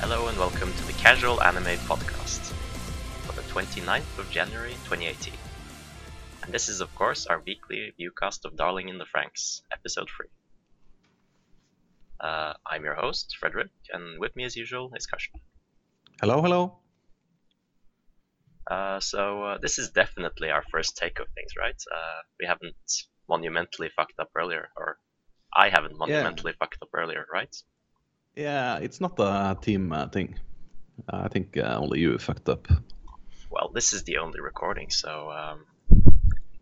Hello and welcome to the Casual Anime Podcast for the 29th of January 2018. And this is, of course, our weekly viewcast of Darling in the Franxx, episode 3. Uh, I'm your host, Frederick, and with me as usual is Kashmir. Hello, hello. Uh, so uh, this is definitely our first take of things, right? Uh, we haven't monumentally fucked up earlier, or I haven't monumentally fucked up earlier, right? Yeah, it's not a team uh, thing. I think uh, only you fucked up. Well, this is the only recording, so um,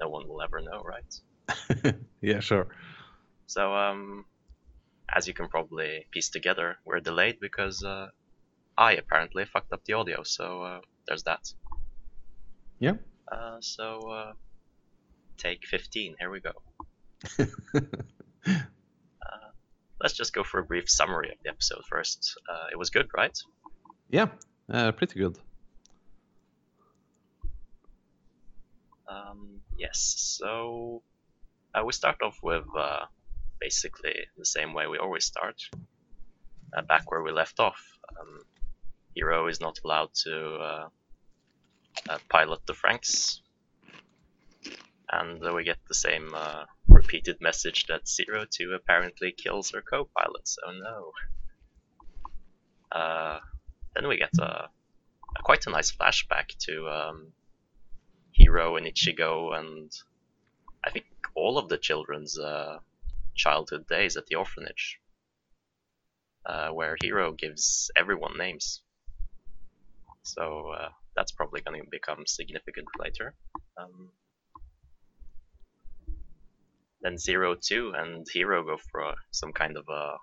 no one will ever know, right? yeah, sure. So, um, as you can probably piece together, we're delayed because uh, I apparently fucked up the audio, so uh, there's that. Yeah. Uh, so, uh, take 15, here we go. Let's just go for a brief summary of the episode first. Uh, it was good, right? yeah, uh, pretty good. Um, yes, so uh, we start off with uh, basically the same way we always start, uh, back where we left off. Um, Hiro is not allowed to uh, uh, pilot the Franxx, and uh, we get the same uh, repeated message that Zero Two apparently kills her co-pilots. Oh no! Uh, then we get a, a quite a nice flashback to um, Hiro and Ichigo and I think all of the children's uh, childhood days at the orphanage, uh, where Hiro gives everyone names. So uh, that's probably going to become significant later. Um, then Zero Two and Hiro go for some kind of a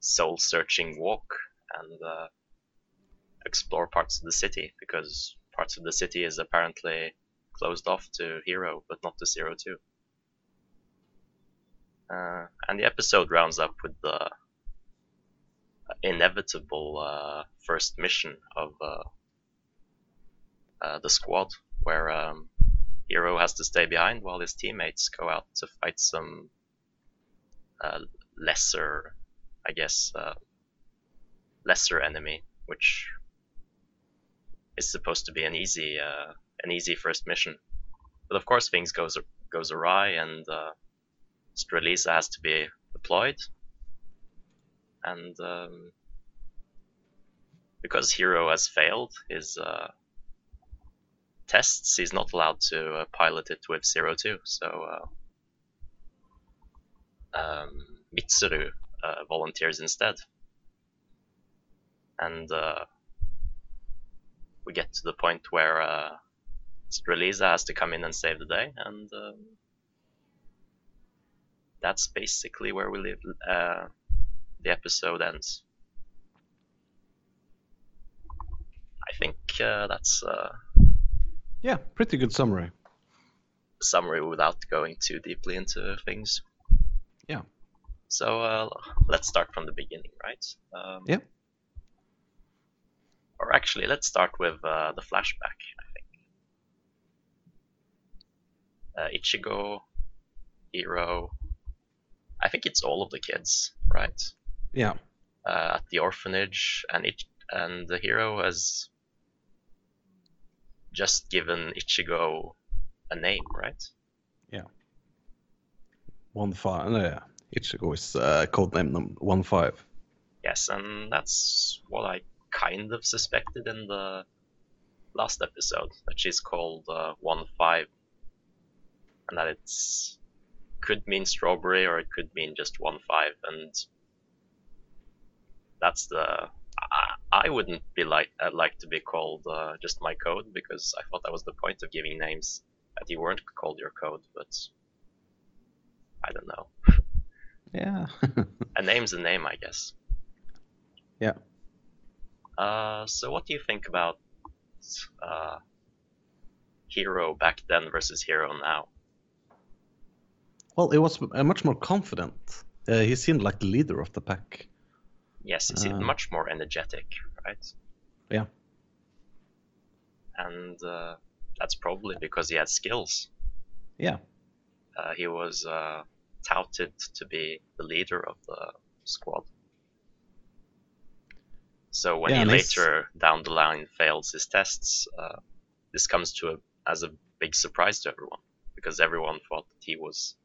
soul-searching walk and uh, explore parts of the city because parts of the city is apparently closed off to Hiro, but not to Zero Two. Uh, and the episode rounds up with the inevitable uh, first mission of uh, uh, the squad, where um, Hiro has to stay behind while his teammates go out to fight some uh, lesser, I guess, uh, lesser enemy, which is supposed to be an easy uh, an easy first mission. But of course, things goes goes awry, and uh, Strelizia has to be deployed, and um, because Hiro has failed his uh, tests, he's not allowed to uh, pilot it with Zero Two. So uh, um, Mitsuru uh, volunteers instead, and uh, we get to the point where uh, Strelizia has to come in and save the day, and um, that's basically where we live. Uh, the episode ends. I think uh, that's Yeah, pretty good summary. summary without going too deeply into things. Yeah. So uh, let's start from the beginning, right? Um, Yeah. Or actually, let's start with uh, the flashback. I think. Uh, Ichigo, Hiro. I think it's all of the kids, right? Yeah, Uh, at the orphanage, and it and the hero has just given Ichigo a name, right? Yeah. One five. No, yeah, Ichigo is uh, codename num- one five. Yes, and that's what I kind of suspected in the last episode that she's called uh, One Five, and that it's could mean strawberry or it could mean just One Five, and that's the. I, I wouldn't be like I'd like to be called uh, just my code because I thought that was the point of giving names that you weren't called your code, but I don't know. Yeah. A name's a name, I guess. Yeah. Uh, so what do you think about uh, Hiro back then versus Hiro now? well, it was uh, much more confident. Uh, he seemed like the leader of the pack. Yes, seemed Uh. much more energetic, right? Yeah. And uh, that's probably because he had skills. Yeah. Uh, he was uh, touted to be the leader of the squad. So when Yeah, he later down the line fails his tests, uh, this comes to a, as a big surprise to everyone because everyone thought that he was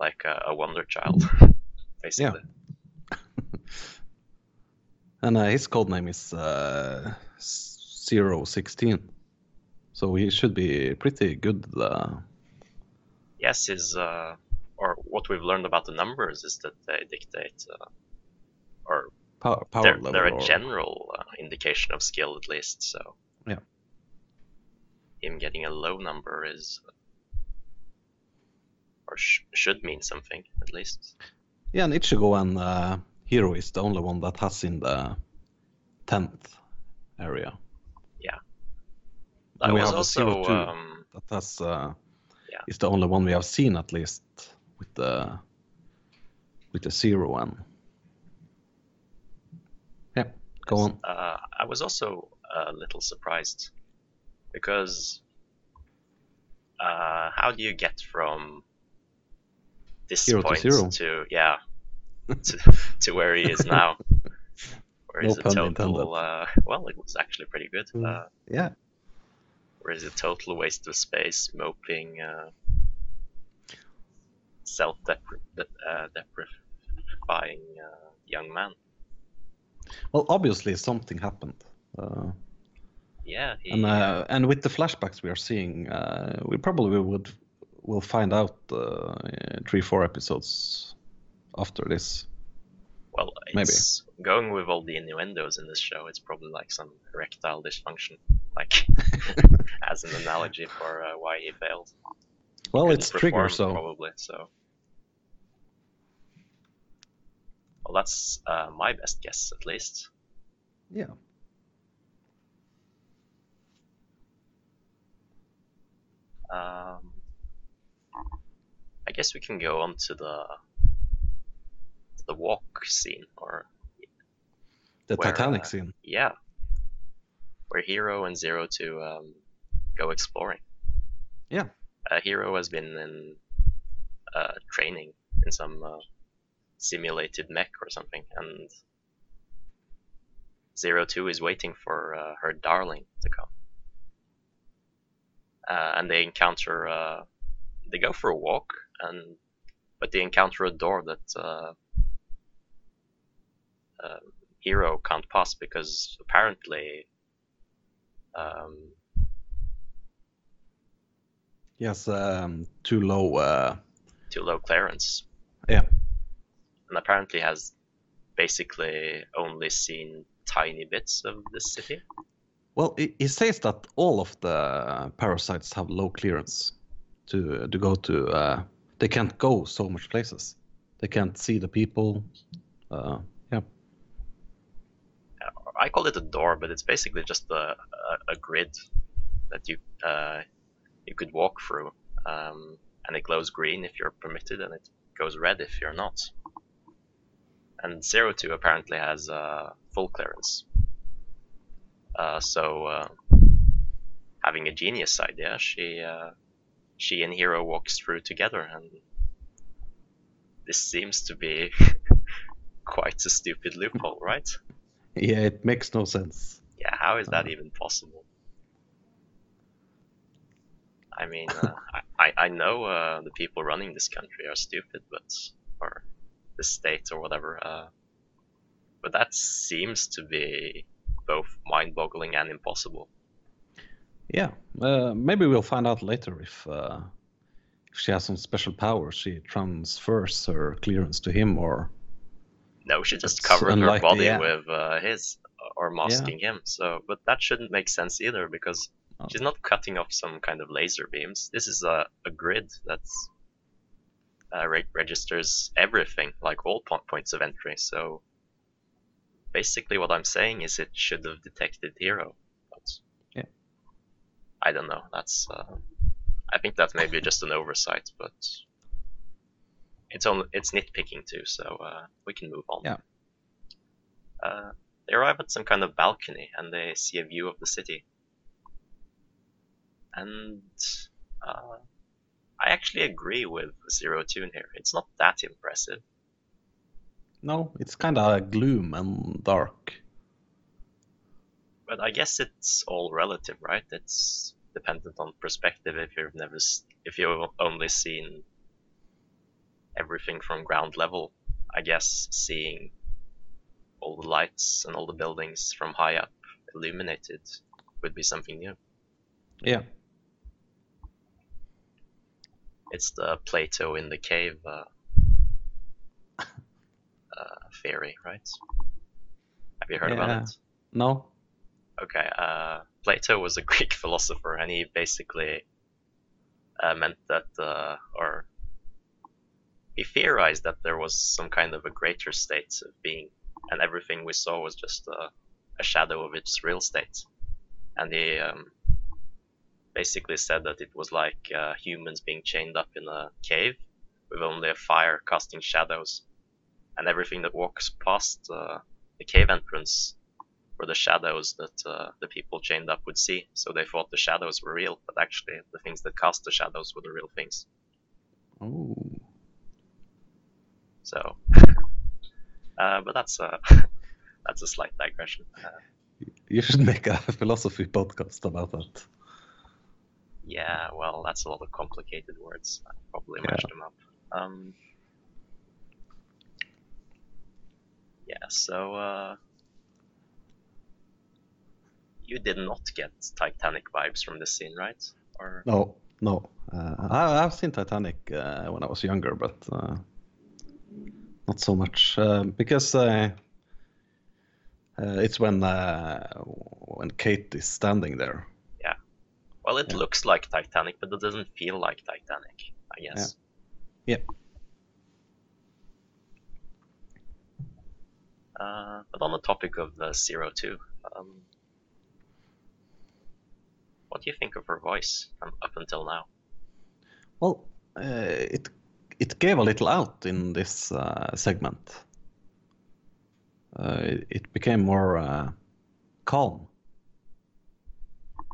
like a, a wonder child, basically. And uh, his code name is uh, 016. So he should be pretty good. Uh, Yes, is uh, or what we've learned about the numbers is that they dictate uh, or power, power they're, level. they're a or- general uh, indication of skill at least. So Yeah. him getting a low number is or sh- should mean something at least. Yeah, and Ichigo and uh, Hiro is the only one that has in the 10th area. That And we was have a also 02. um, That has uh, Yeah. is the only one we have seen at least with the with the zero and yeah, go on. Uh, I was also a little surprised because uh, how do you get from this Zero to point zero. to yeah to, to where he is now? Where No is a pun total uh, well, it was actually pretty good. Mm. Uh, Yeah, where is a total waste of space, moping, uh, self-deprefying uh, young man. well, obviously something happened. Uh, Yeah, he, and uh, and with the flashbacks we are seeing, uh, we probably would will find out uh, three four episodes after this. Well, Maybe. it's going with all the innuendos in this show. It's probably like some erectile dysfunction, like as an analogy for uh, why he failed. Well, it's trigger, so probably so. Well, that's uh, my best guess, at least. yeah. Um, I guess we can go on to the walk scene, or The Where, Titanic uh, scene. yeah, where Hiro and Zero Two um, go exploring. Yeah. uh, Hero has been in uh, training in some uh, simulated mech or something, and Zero Two is waiting for uh, her darling to come. Uh, and they encounter, uh, they go for a walk, and but they encounter a door that uh, uh, Hiro can't pass because apparently. Um, Yes, um, too low. Uh, too low clearance. Yeah. And apparently has basically only seen tiny bits of the city. well, it, it says that all of the parasites have low clearance to to go to. Uh, they can't go so much places. They can't see the people. Uh. I call it a door, but it's basically just a, a, a grid that you uh, you could walk through, um, and it glows green if you're permitted, and it goes red if you're not. And Zero Two apparently has uh, full clearance. Uh, so, uh, having a genius idea, she uh, she and Hiro walks through together, and this seems to be quite a stupid loophole, right? Yeah, it makes no sense. Yeah, how is that Uh. even possible? I mean, uh, I, I know uh, the people running this country are stupid, but or the state or whatever. Uh, but that seems to be both mind-boggling and impossible. Yeah, uh, maybe we'll find out later if uh, if she has some special powers. She transfers her clearance to him, or No, she just It's covered her body yeah. with uh, his or masking him. So, but that shouldn't make sense either because Oh. she's not cutting off some kind of laser beams. This is a, a grid that's uh, re- registers everything, like all po- points of entry. So, basically, what I'm saying is it should have detected Hiro. But Yeah. I don't know. That's uh, I think that's maybe just an oversight, but it's only it's nitpicking too. So uh, we can move on. Yeah. Uh, they arrive at some kind of balcony and they see a view of the city. And uh, I actually agree with Zero Two here. It's not that impressive. no, it's kind of gloom and dark. But I guess it's all relative, right? It's dependent on perspective. If you've never, if you've only seen everything from ground level, I guess seeing all the lights and all the buildings from high up illuminated would be something new. Yeah. It's the Plato in the cave uh, uh, theory, right? Have you heard Yeah. about it? No. Okay, uh, Plato was a Greek philosopher, and he basically uh, meant that, uh, or he theorized that there was some kind of a greater state of being, and everything we saw was just a, a shadow of its real state. And he um, basically said that it was like uh, humans being chained up in a cave with only a fire casting shadows, and everything that walks past uh, the cave entrance were the shadows that uh, the people chained up would see. So they thought the shadows were real, but actually the things that cast the shadows were the real things. Oh. So, uh, but that's a that's a slight digression. Uh, You should make a philosophy podcast about that. yeah, well, that's a lot of complicated words. I probably Yeah. mashed them up. Um, yeah, so uh, you did not get Titanic vibes from this scene, right? Or No, no. Uh, I, I've seen Titanic uh, when I was younger, but uh, not so much uh, because uh, uh, it's when uh, when Kate is standing there. Yeah. Well, it Yeah. looks like Titanic, but it doesn't feel like Titanic. I guess. Yeah. Uh, but on the topic of uh, Zero Two, um, what do you think of her voice um, up until now? Well, uh, it it gave a little out in this uh, segment. Uh, it, it became more uh, calm,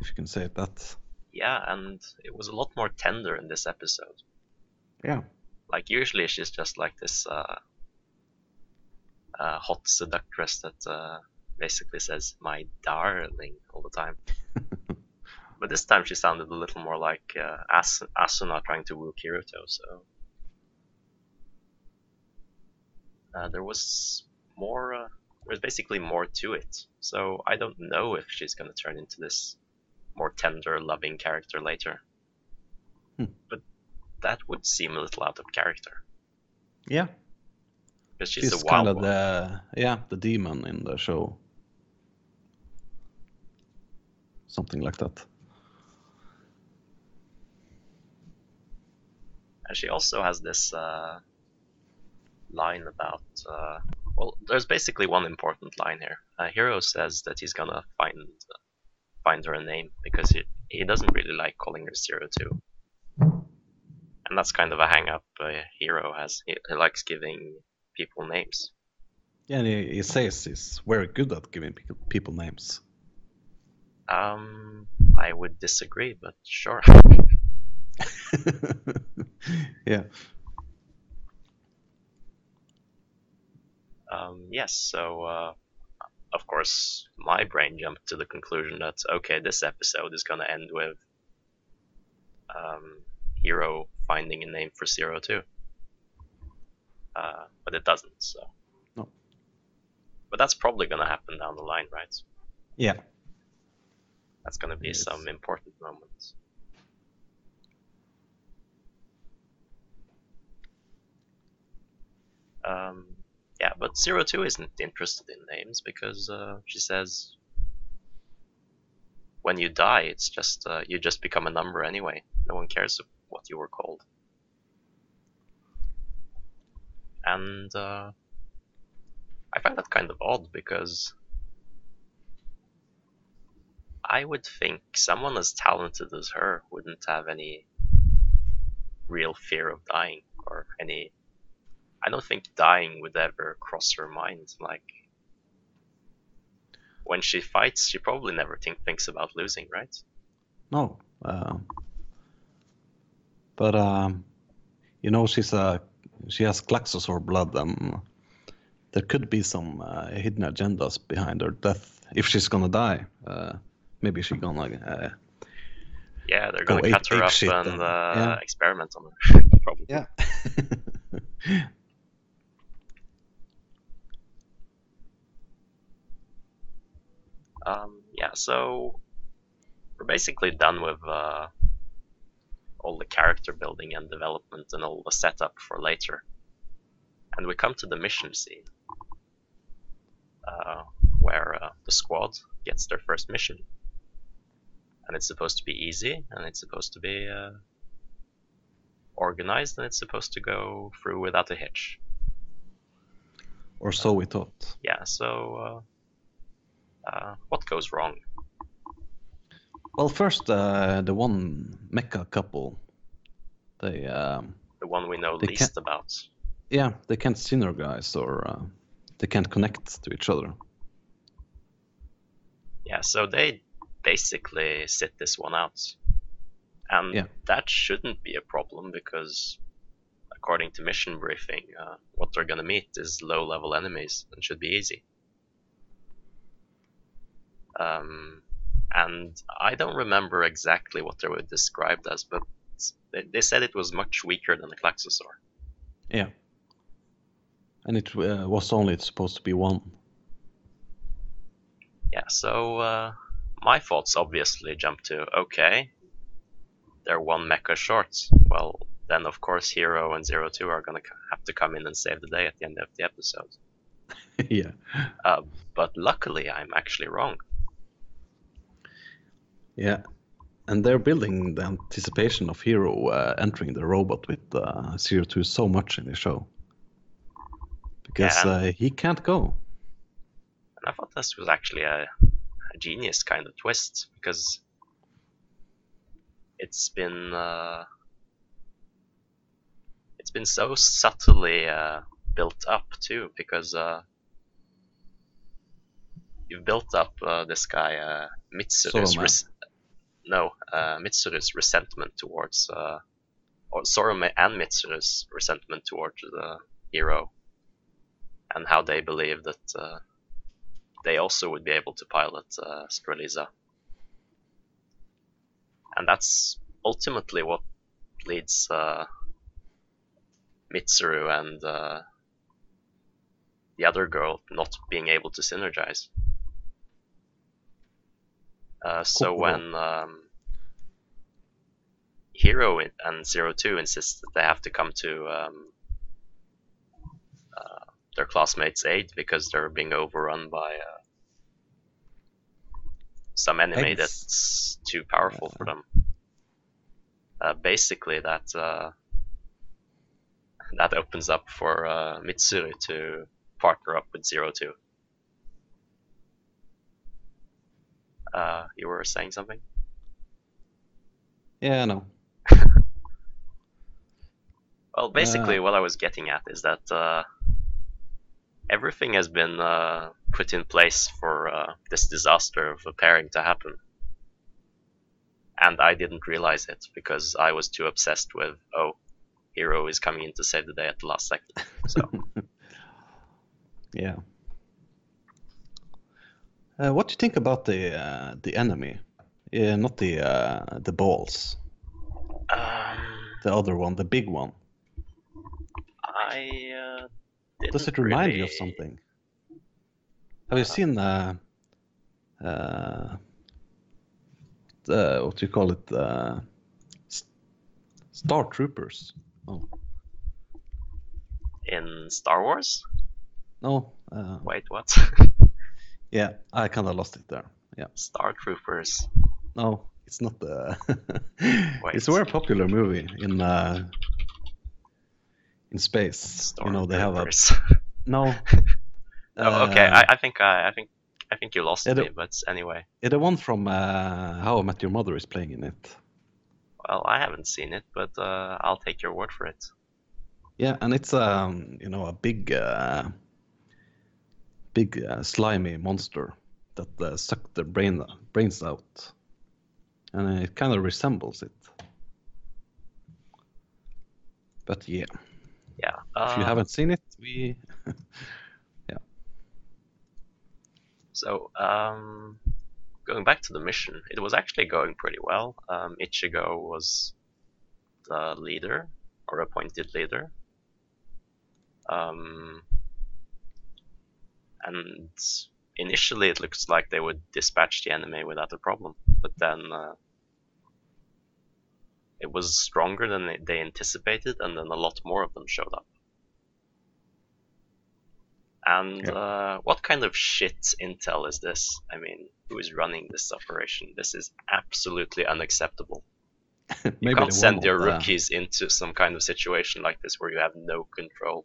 if you can say it that. Yeah, and it was a lot more tender in this episode. Yeah. Like usually she's just like this uh, uh, hot seductress that uh, basically says "my darling" all the time. but this time she sounded a little more like uh, As- Asuna trying to woo Kirito. So uh, there was more. Uh, there was basically more to it. So I don't know if she's going to turn into this more tender, loving character later. Hmm. But that would seem a little out of character Yeah. because she's, She's a wild kind of one. the yeah the demon in the show. Something like that. And she also has this uh, line about. Uh, well, there's basically one important line here. Uh, Hiro says that he's gonna find find her a name because he he doesn't really like calling her Zero Two, and that's kind of a hang up uh, Hiro has. He, he likes giving people names. Yeah, and he, he says he's very good at giving people names. Um, I would disagree, but sure. yeah. Um, yes, so uh, of course my brain jumped to the conclusion that okay, this episode is gonna end with um, Hiro finding a name for Zero Two, uh, but it doesn't. So, No. but that's probably gonna happen down the line, right? Yeah. That's gonna be Yes. some important moments. Um, yeah, but Zero Two isn't interested in names because uh, she says when you die, it's just uh, you just become a number anyway. No one cares what you were called. And uh, I find that kind of odd because I would think someone as talented as her wouldn't have any real fear of dying or any. I don't think dying would ever cross her mind. Like when she fights, she probably never think, thinks about losing, right? No. Um, but um, you know she's a she has Klaxosaur blood and there could be some uh, hidden agendas behind her death. If she's gonna die, uh, maybe she's gonna. Uh, Yeah, they're gonna ape- cut her ape up and and- uh, yeah. experiment on her. Probably. yeah. Um, yeah, so we're basically done with uh, all the character building and development and all the setup for later. And we come to the mission scene, uh, where uh, the squad gets their first mission. And it's supposed to be easy, and it's supposed to be uh, organized, and it's supposed to go through without a hitch. or so we thought. Yeah, so uh, uh, what goes wrong? Well, first, uh, the one mecha couple, they, um, The one we know least about. yeah, they can't synergize or uh, they can't connect to each other. Yeah, so they basically sit this one out. And Yeah. that shouldn't be a problem because, according to mission briefing, uh, what they're gonna meet is low level enemies and should be easy. Um, and I don't remember exactly what they were described as, but they, they said it was much weaker than the Klaxosaur. Yeah. And it uh, was only supposed to be one. Yeah, so uh, my thoughts obviously jump to okay, they're one mecha short. Well, then of course Hiro and Zero Two are gonna have to come in and save the day at the end of the episode. yeah. But luckily, I'm actually wrong. Yeah. And they're building the anticipation of Hiro uh, entering the robot with uh, Zero Two so much in the show. Because Yeah. uh, he can't go. And I thought this was actually a, a genius kind of twist because it's been uh, it's been so subtly uh, built up too because uh, you've built up uh, this guy uh. No uh, Mitsuru's resentment towards uh, or Zorome and Mitsuru's resentment towards the hero and how they believe that uh, they also would be able to pilot uh, Strelizia. And that's ultimately what leads uh, Mitsuru and uh, the other girl not being able to synergize. Uh, so Cool. when um, Hero and Zero Two insist that they have to come to um, uh, their classmates' aid because they're being overrun by uh, some enemy Eggs. that's too powerful for them. Uh, basically, that uh, that opens up for uh, Mitsuru to partner up with Zero Two. Uh, you were saying something? Yeah, no. Well, basically, what I was getting at is that uh, everything has been uh, put in place for uh, this disaster of a pairing to happen. And I didn't realize it because I was too obsessed with, oh, Hiro is coming in to save the day at the last second. So, Yeah. Uh, what do you think about the uh, the enemy? Yeah, not the uh, the balls. um, The other one, the big one. I uh, Does it remind you of something? Have you seen uh, uh, the, what do you call it? Uh, Star Troopers. Oh in Star Wars? no. Uh, Wait, what? yeah, I kind of lost it there. Yeah. Star Troopers. No, it's not the. Wait. it's a very popular movie in uh, in space. Star you know, they have a no. oh, okay. Uh, I, I think I, I think I think you lost Yeah, the- me, but anyway. yeah, the one from uh, How I Met Your Mother is playing in it. Well, I haven't seen it, but uh, I'll take your word for it. Yeah, and it's um, you know, a big, uh, big uh, slimy monster that uh, sucked the brain brains out, and it kind of resembles it. But yeah, Yeah. if you uh, haven't seen it, we, yeah. So, um, going back to the mission, it was actually going pretty well. Um, Ichigo was the leader or appointed leader. Um, and initially, it looks like they would dispatch the enemy without a problem, but then uh, it was stronger than they- anticipated, and then a lot more of them showed up. And Yeah. uh, what kind of shit intel is this? I mean, who is running this operation? This is absolutely unacceptable. You can't send your the- rookies into some kind of situation like this where you have no control.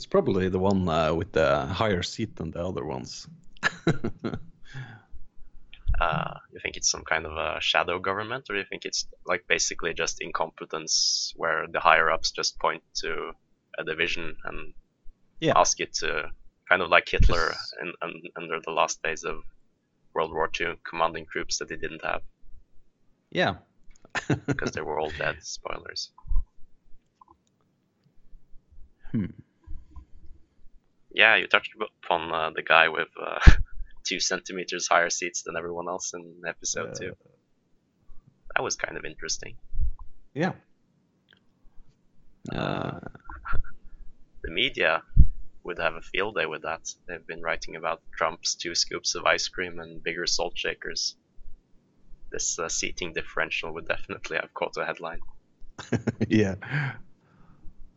It's probably the one uh, with the higher seat than the other ones. Uh, you think it's some kind of a shadow government, or you think it's like basically just incompetence where the higher ups just point to a division and Yeah. ask it to kind of like Hitler Just- in, in, under the last days of World War II, commanding troops that he didn't have yeah. because they were all dead. Spoilers. Hmm. Yeah, you touched upon uh, the guy with uh, two centimeters higher seats than everyone else in episode Uh, two. That was kind of interesting. Yeah. Uh, the media would have a field day with that. They've been writing about Trump's two scoops of ice cream and bigger salt shakers. This uh, seating differential would definitely have caught a headline. yeah.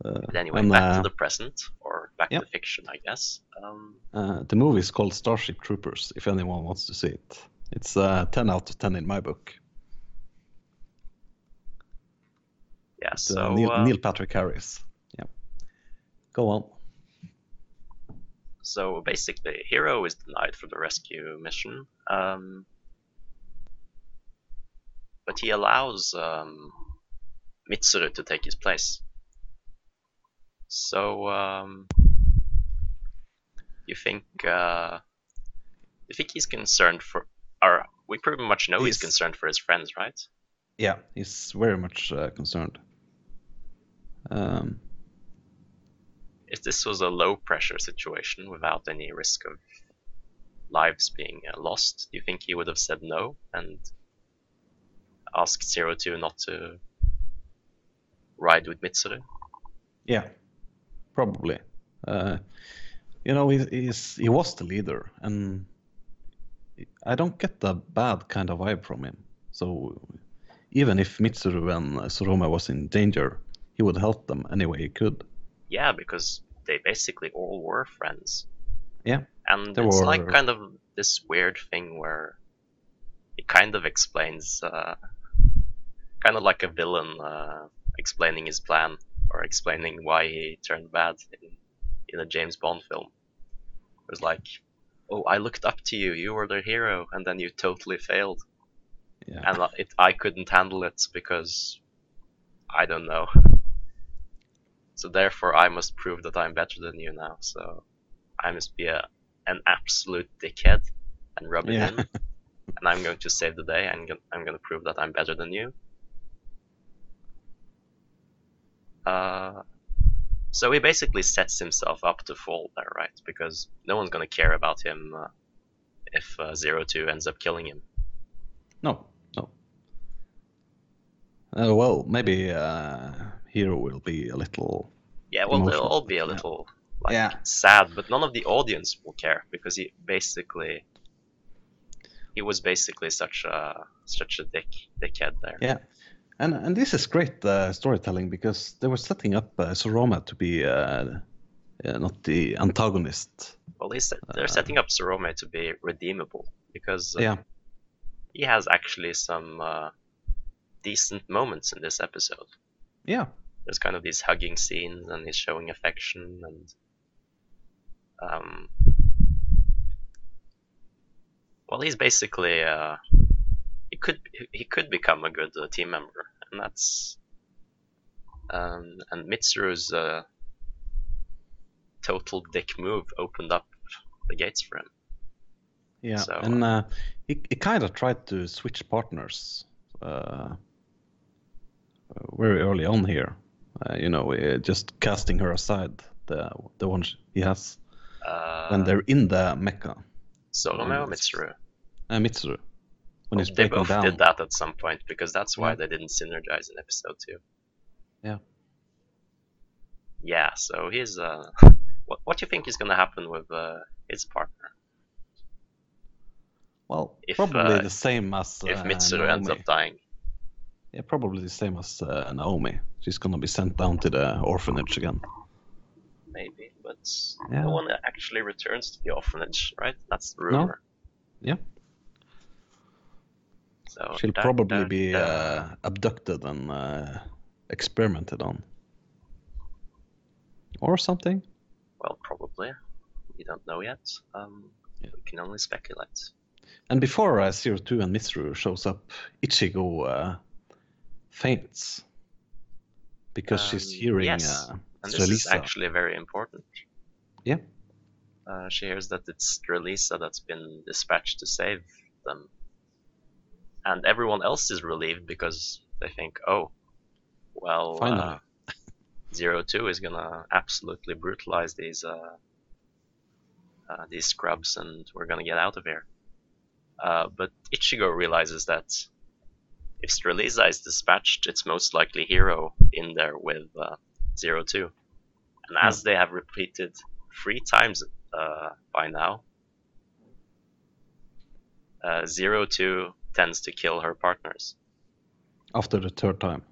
Uh, But anyway, and, back uh, to the present, or back yep. to fiction, I guess. Um, uh, the movie is called Starship Troopers. If anyone wants to see it, it's uh, 10 out of 10 in my book. yeah, so uh, Neil, uh, Neil Patrick Harris. Yeah. Go on. so basically, Hiro is denied for the rescue mission, um, but he allows um, Mitsuru to take his place. So, um, you think uh, you think he's concerned for? Or we pretty much know he's He's- concerned for his friends, right? Yeah, he's very much uh, concerned. Um, If this was a low pressure situation without any risk of lives being uh, lost, do you think he would have said no and asked Zero Two not to ride with Mitsuru? yeah, probably. Uh, you know, he, he's, he was the leader, and I don't get the bad kind of vibe from him. So even if Mitsuru and Zorome was in danger, he would help them any way he could. Yeah, because they basically all were friends. Yeah, And it's like kind of this weird thing where it kind of explains, uh, kind of like a villain uh, explaining his plan or explaining why he turned bad in, in a James Bond film. It was like, oh, I looked up to you, you were the hero, and then you totally failed. yeah. And uh, it, I couldn't handle it because I don't know. So therefore, I must prove that I'm better than you now. So I must be a, an absolute dickhead and rub it Yeah. in. And I'm going to save the day. and I'm going to prove that I'm better than you. Uh, so he basically sets himself up to fall there, right? Because no one's going to care about him uh, if uh, Zero Two ends up killing him. No, no. Uh, well, maybe uh, Hiro will be a little. Yeah, well, they'll all be a Yeah. little like Yeah. sad, but none of the audience will care because he basically he was basically such a such a dick dickhead there. Yeah. And and this is great uh, storytelling because they were setting up uh, Zorome to be uh, uh, not the antagonist. Well, they set, they're Uh, setting up Zorome to be redeemable because uh, Yeah. he has actually some uh, decent moments in this episode. Yeah. There's kind of these hugging scenes, and he's showing affection, and um, well, he's basically uh, could he could become a good uh, team member, and that's um, and Mitsuru's uh, total dick move opened up the gates for him. Yeah. So, and uh, he, he kind of tried to switch partners uh, very early on here. Uh, you know, uh, just casting her aside, the the one he has Uh, when they're in the mecha. Or Um, Mitsuru? Uh, Mitsuru. When he's they both down. did that at some point because that's why Yeah. they didn't synergize in episode two. Yeah. Yeah, so he's uh what what do you think is gonna happen with uh his partner? Well, If, probably uh, the same as If uh, Mitsuru ends up dying. Yeah, probably the same as uh, Naomi. She's gonna be sent down to the orphanage again. Maybe, but Yeah. no one actually returns to the orphanage, right? That's the No. rumor. Yeah. So She'll da- probably da- be uh, abducted and uh, experimented on. Or something. well, probably. We don't know yet. Um, Yeah. We can only speculate. And before uh, Zero Two and Mitsuru shows up, Ichigo uh, faints because she's Um, hearing yes. uh, And this is actually very important. Yeah. Uh, she hears that it's Strelizia that's been dispatched to save them. And everyone else is relieved because they think, oh, well, Finally. uh, Zero Two is gonna absolutely brutalize these uh, uh, these scrubs, and we're gonna get out of here. Uh, but Ichigo realizes that if Strelizia is dispatched, it's most likely Hiro in there with uh, Zero Two. And as they have repeated three times uh, by now, uh, Zero Two tends to kill her partners. after the third time.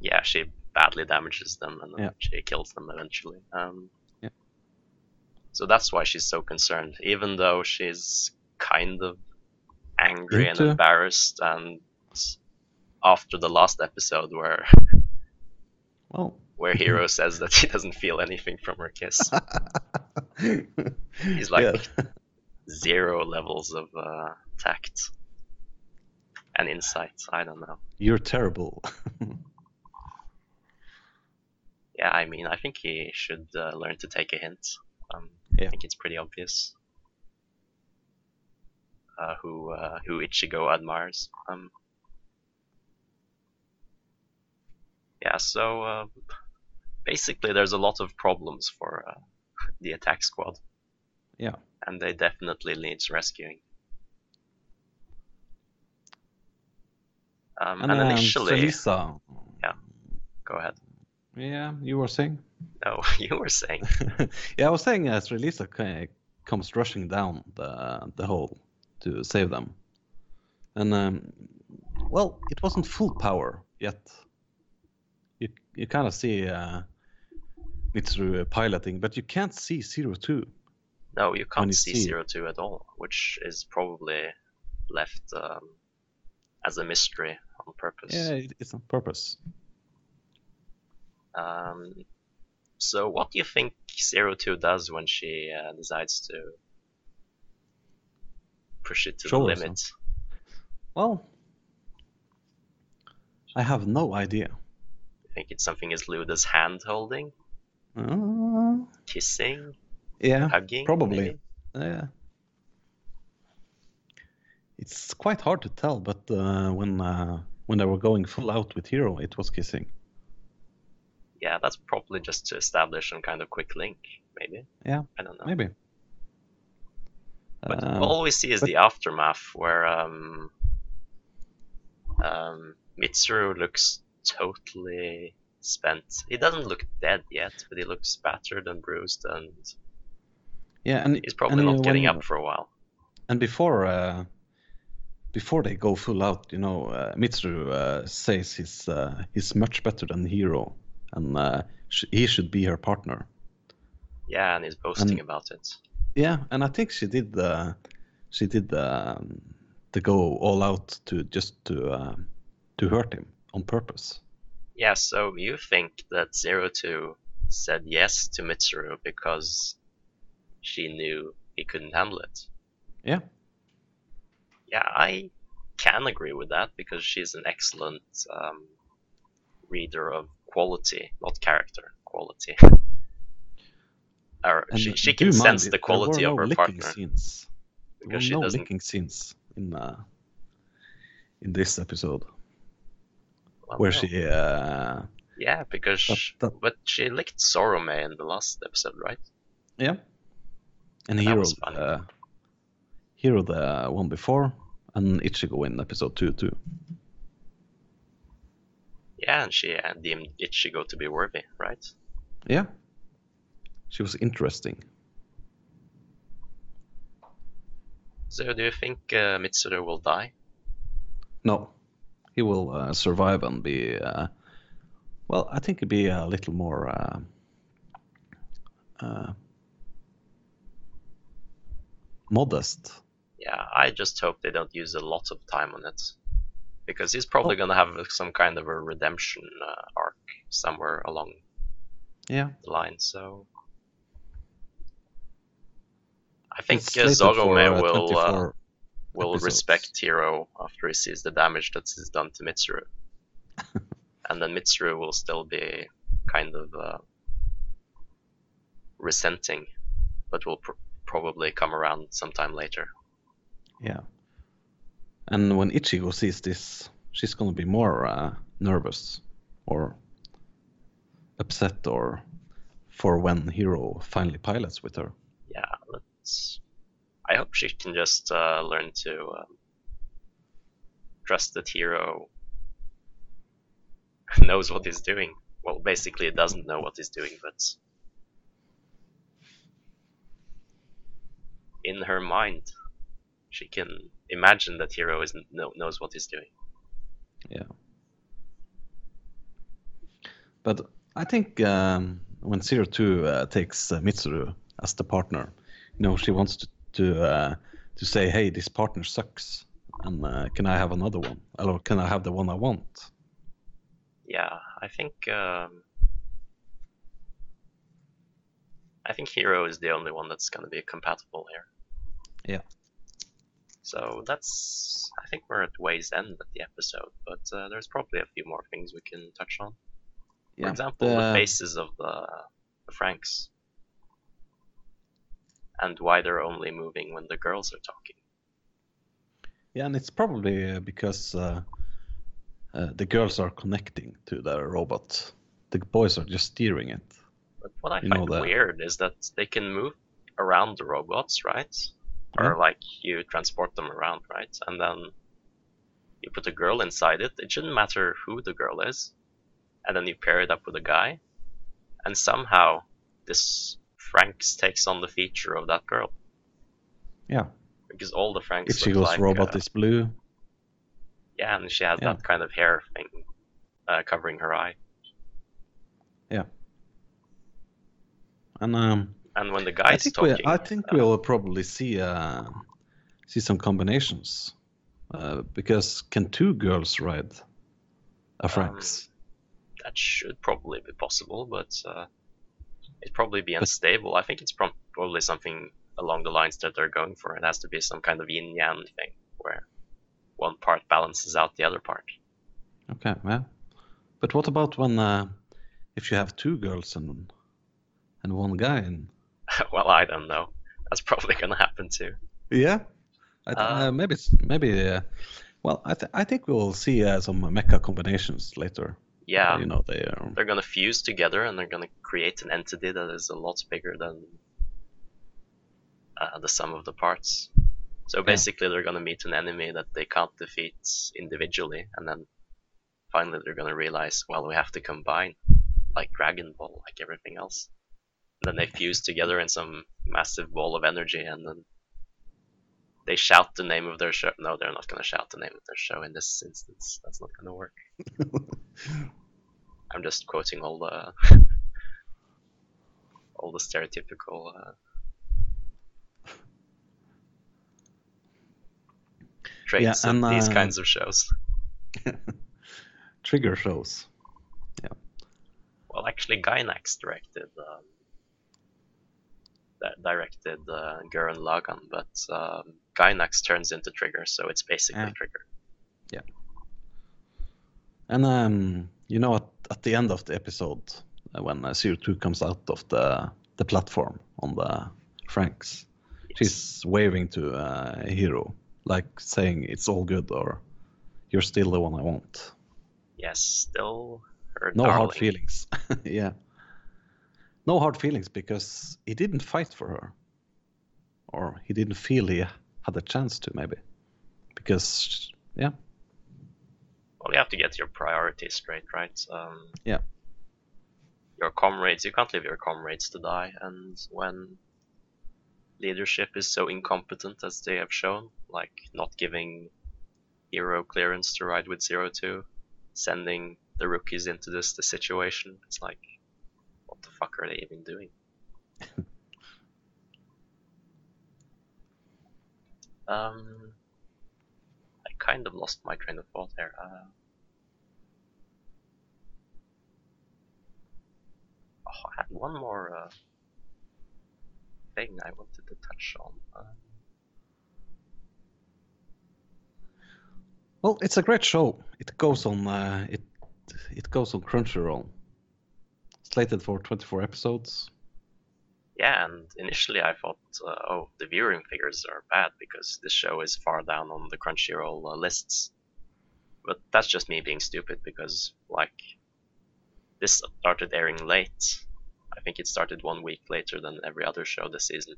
Yeah, she badly damages them and then Yeah. she kills them eventually. Um, Yeah. So that's why she's so concerned, even though she's kind of angry and embarrassed. And after the last episode, where Well, where Hiro says that he doesn't feel anything from her kiss, He's like- Yeah. zero levels of uh, tact and insight. I don't know. You're terrible. Yeah, I mean, I think he should uh, learn to take a hint. Um, I think it's pretty obvious uh, who uh, who Ichigo admires. Um, yeah, so uh, basically, there's a lot of problems for uh, the attack squad. Yeah. and they definitely needs rescuing. Um, and, and initially, Strelizia. go ahead. Yeah, you were saying. No, you were saying. yeah, I was saying uh, Strelizia ki- comes rushing down the the hole to save them, and um, well, it wasn't full power yet. You you kind of see uh, Mitsuru piloting, but you can't see Zero Two. No, you can't you see see- Zero Two at all, which is probably left um, as a mystery on purpose. Yeah, it, it's on purpose. Um, so, what do you think Zero Two does when she uh, decides to push it to Show the limit? Well, I have no idea. I think it's something as lewd as hand holding, Uh, kissing, yeah, hugging? probably. maybe? Yeah. It's quite hard to tell, but uh, when uh, when they were going full out with Hiro, it was kissing. Yeah, that's probably just to establish some kind of quick link, maybe. Yeah, I don't know. Maybe. But Um, all we see is but- the aftermath where um, um, Mitsuru looks totally spent. He doesn't look dead yet, but he looks battered and bruised, and yeah, and he's probably and, uh, not getting when- up for a while. And before uh, before they go full out, you know, uh, Mitsuru uh, says he's uh, he's much better than Hiro, and uh, sh- he should be her partner. Yeah, and he's boasting And- about it. Yeah, and I think she did uh, she did um, the go all out to just to uh, to hurt him on purpose. Yeah, so you think that Zero Two said yes to Mitsuru because she knew he couldn't handle it? Yeah. Yeah, I can agree with that because she's an excellent um, reader of quality, not character, quality. or And she, she can sense it, the quality of were her no partner Scenes. There were because she no doesn't. licking scenes in uh, in this episode well, where no. she. Uh, Yeah, because that, that, but she licked Zorome in the last episode, right? yeah. And Hiro. was funny. Uh, Hiro the one before, and Ichigo in episode two too. Yeah, and she uh, deemed Ichigo to be worthy, right? Yeah, she was interesting. So, do you think uh, Mitsuru will die? No, he will uh, survive and be. Uh, well, I think he'd be a little more. Uh, uh, modest. Yeah, I just hope they don't use a lot of time on it. Because he's probably Oh. gonna have some kind of a redemption uh, arc somewhere along Yeah, the line, so. I think uh, Zorome uh, will, uh, will episodes. respect Hiro after he sees the damage that is done to Mitsuru. and then Mitsuru will still be kind of uh, resenting, but will pr- probably come around sometime later. Yeah. And when Ichigo sees this, she's gonna be more uh, nervous or upset or for when Hiro finally pilots with her. Yeah, let's. I hope she can just uh, learn to um, trust that Hiro knows what he's doing. Well, basically, he doesn't know what he's doing, but in her mind, she can imagine that Hiro is know, knows what he's doing. Yeah. But I think um, when Zero Two uh, takes uh, Mitsuru as the partner, you know, she wants to to, uh, to say, "Hey, this partner sucks, and uh, can I have another one? Or can I have the one I want?" Yeah, I think um, I think Hiro is the only one that's going to be compatible here. Yeah. So that's I think we're at ways end of the episode, but uh, there's probably a few more things we can touch on. For example, the the- faces of the, the Franxx, and why they're only moving when the girls are talking. Yeah, and it's probably uh, because uh, uh, the girls are connecting to the robot. The boys are just steering it. But what I You find weird is that they can move around the robots, right? Or Yeah. like you transport them around, right? And then you put a girl inside it. It shouldn't matter who the girl is. And then you pair it up with a guy. And somehow this Franxx takes on the feature of that girl. Yeah. Because all the Franxx Ichigo's look like, robot uh, is blue. yeah, and she has Yeah. that kind of hair thing uh, covering her eye. Yeah. And um, And when the I guy's talking, I think uh, we'll probably see uh, see some combinations. Uh, because can two girls ride a Franxx? that should probably be possible, but uh, it'd probably be unstable. I think it's prob- probably something along the lines that they're going for. It has to be some kind of yin yang thing where one part balances out the other part. Okay, well, But what about when uh, if you have two girls and and one guy? And well, I don't know. That's probably gonna happen too. yeah, I th- Uh, uh, maybe maybe. Uh, well, I th- I think we'll see uh, some mecha combinations later. Yeah, you know they are. they're gonna fuse together and they're gonna create an entity that is a lot bigger than uh, the sum of the parts. So basically, they're gonna meet an enemy that they can't defeat individually, and then finally they're gonna realize, well, we have to combine, like Dragon Ball, like everything else. And then they fuse together in some massive ball of energy, and then they shout the name of their show. No, they're not gonna shout the name of their show in this instance. That's not gonna work. I'm just quoting all the all the stereotypical uh, traits and, of these uh, kinds of shows. Trigger shows. Yeah. Well, actually, Gainax directed um, directed uh, Gurren Lagann, but um, Gainax turns into Trigger, so it's basically Yeah. Trigger. Yeah. And um, you know, at, at the end of the episode, uh, when uh, Zero Two comes out of the the platform on the Franxx, she's waving to uh, Hiro, like saying it's all good or you're still the one I want. Yes, still her No darling. hard feelings. yeah. No hard feelings because he didn't fight for her, or he didn't feel he had a chance to maybe, because yeah, Well, you have to get your priorities straight, right? Um, Yeah. Your comrades, you can't leave your comrades to die, and when leadership is so incompetent as they have shown, like not giving Hiro clearance to ride with Zero Two, sending the rookies into this the situation, it's like, what the fuck are they even doing? um, I kind of lost my train of thought there. Uh, oh, I had one more uh, thing I wanted to touch on. Uh, well, it's a great show. It goes on uh, it it goes on Crunchyroll. Slated for 24 episodes. yeah, and initially I thought, uh, oh, the viewing figures are bad because this show is far down on the Crunchyroll uh, lists. But that's just me being stupid because, like, this started airing late. I think it started one week later than every other show this season.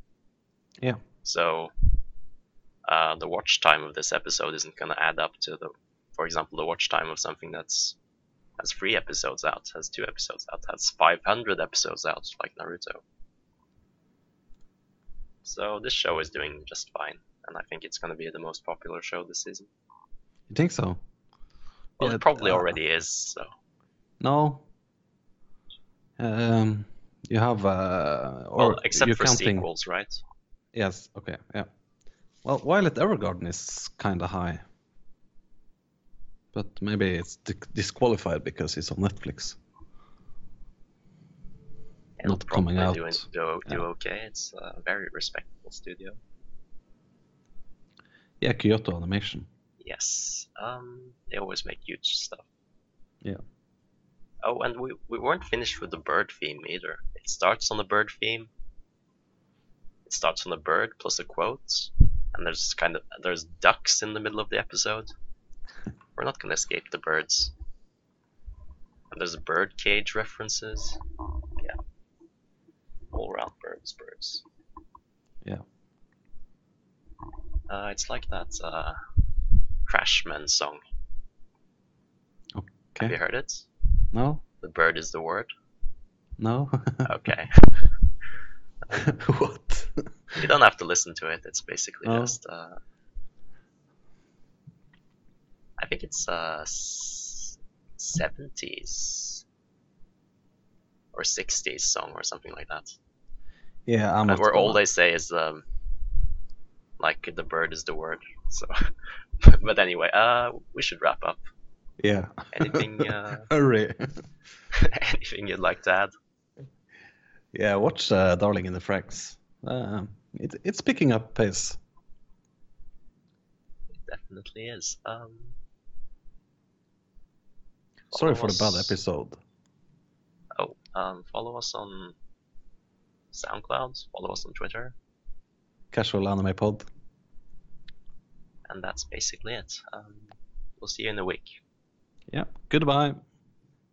Yeah. So, uh, the watch time of this episode isn't going to add up to the, for example, the watch time of something that's has three episodes out, has two episodes out, has 500 episodes out, like Naruto. So this show is doing just fine, and I think it's going to be the most popular show this season. You think so? Well, Yeah, it probably uh, already is. So No. Um, you have uh, or well, except for counting. sequels, right? Yes. Okay. Yeah. Well, Violet Evergarden is kind of high, but maybe it's di- disqualified because it's on Netflix. It'll Not coming out. Do, do, do Yeah. okay. It's a very respectable studio. Yeah, Kyoto Animation. Yes. Um, they always make huge stuff. Yeah. Oh, and we, we weren't finished with the bird theme either. It starts on the bird theme. It starts on the bird plus a quote, and there's kind of there's ducks in the middle of the episode. We're not gonna escape the birds. And there's bird cage references. Yeah. All around birds, birds. Yeah. Uh, it's like that uh, Trashmen song. Okay. Have you heard it? No. The bird is the word. No. Okay. what? you don't have to listen to it. It's basically Oh. just. Uh, think it's uh seventies or sixties song or something like that. Yeah, I'm where all they say is um, like the bird is the word. So, but anyway, uh, we should wrap up. Yeah. Anything, uh, Hurry. anything you'd like to add? Yeah, watch uh, Darling in the Franxx. Um, it, it's picking up pace. It definitely is. Um, Sorry for the bad episode. Oh, um, follow us on SoundCloud, follow us on Twitter, Casual Anime Pod. and that's basically it. Um, we'll see you in a week. Yeah. Goodbye.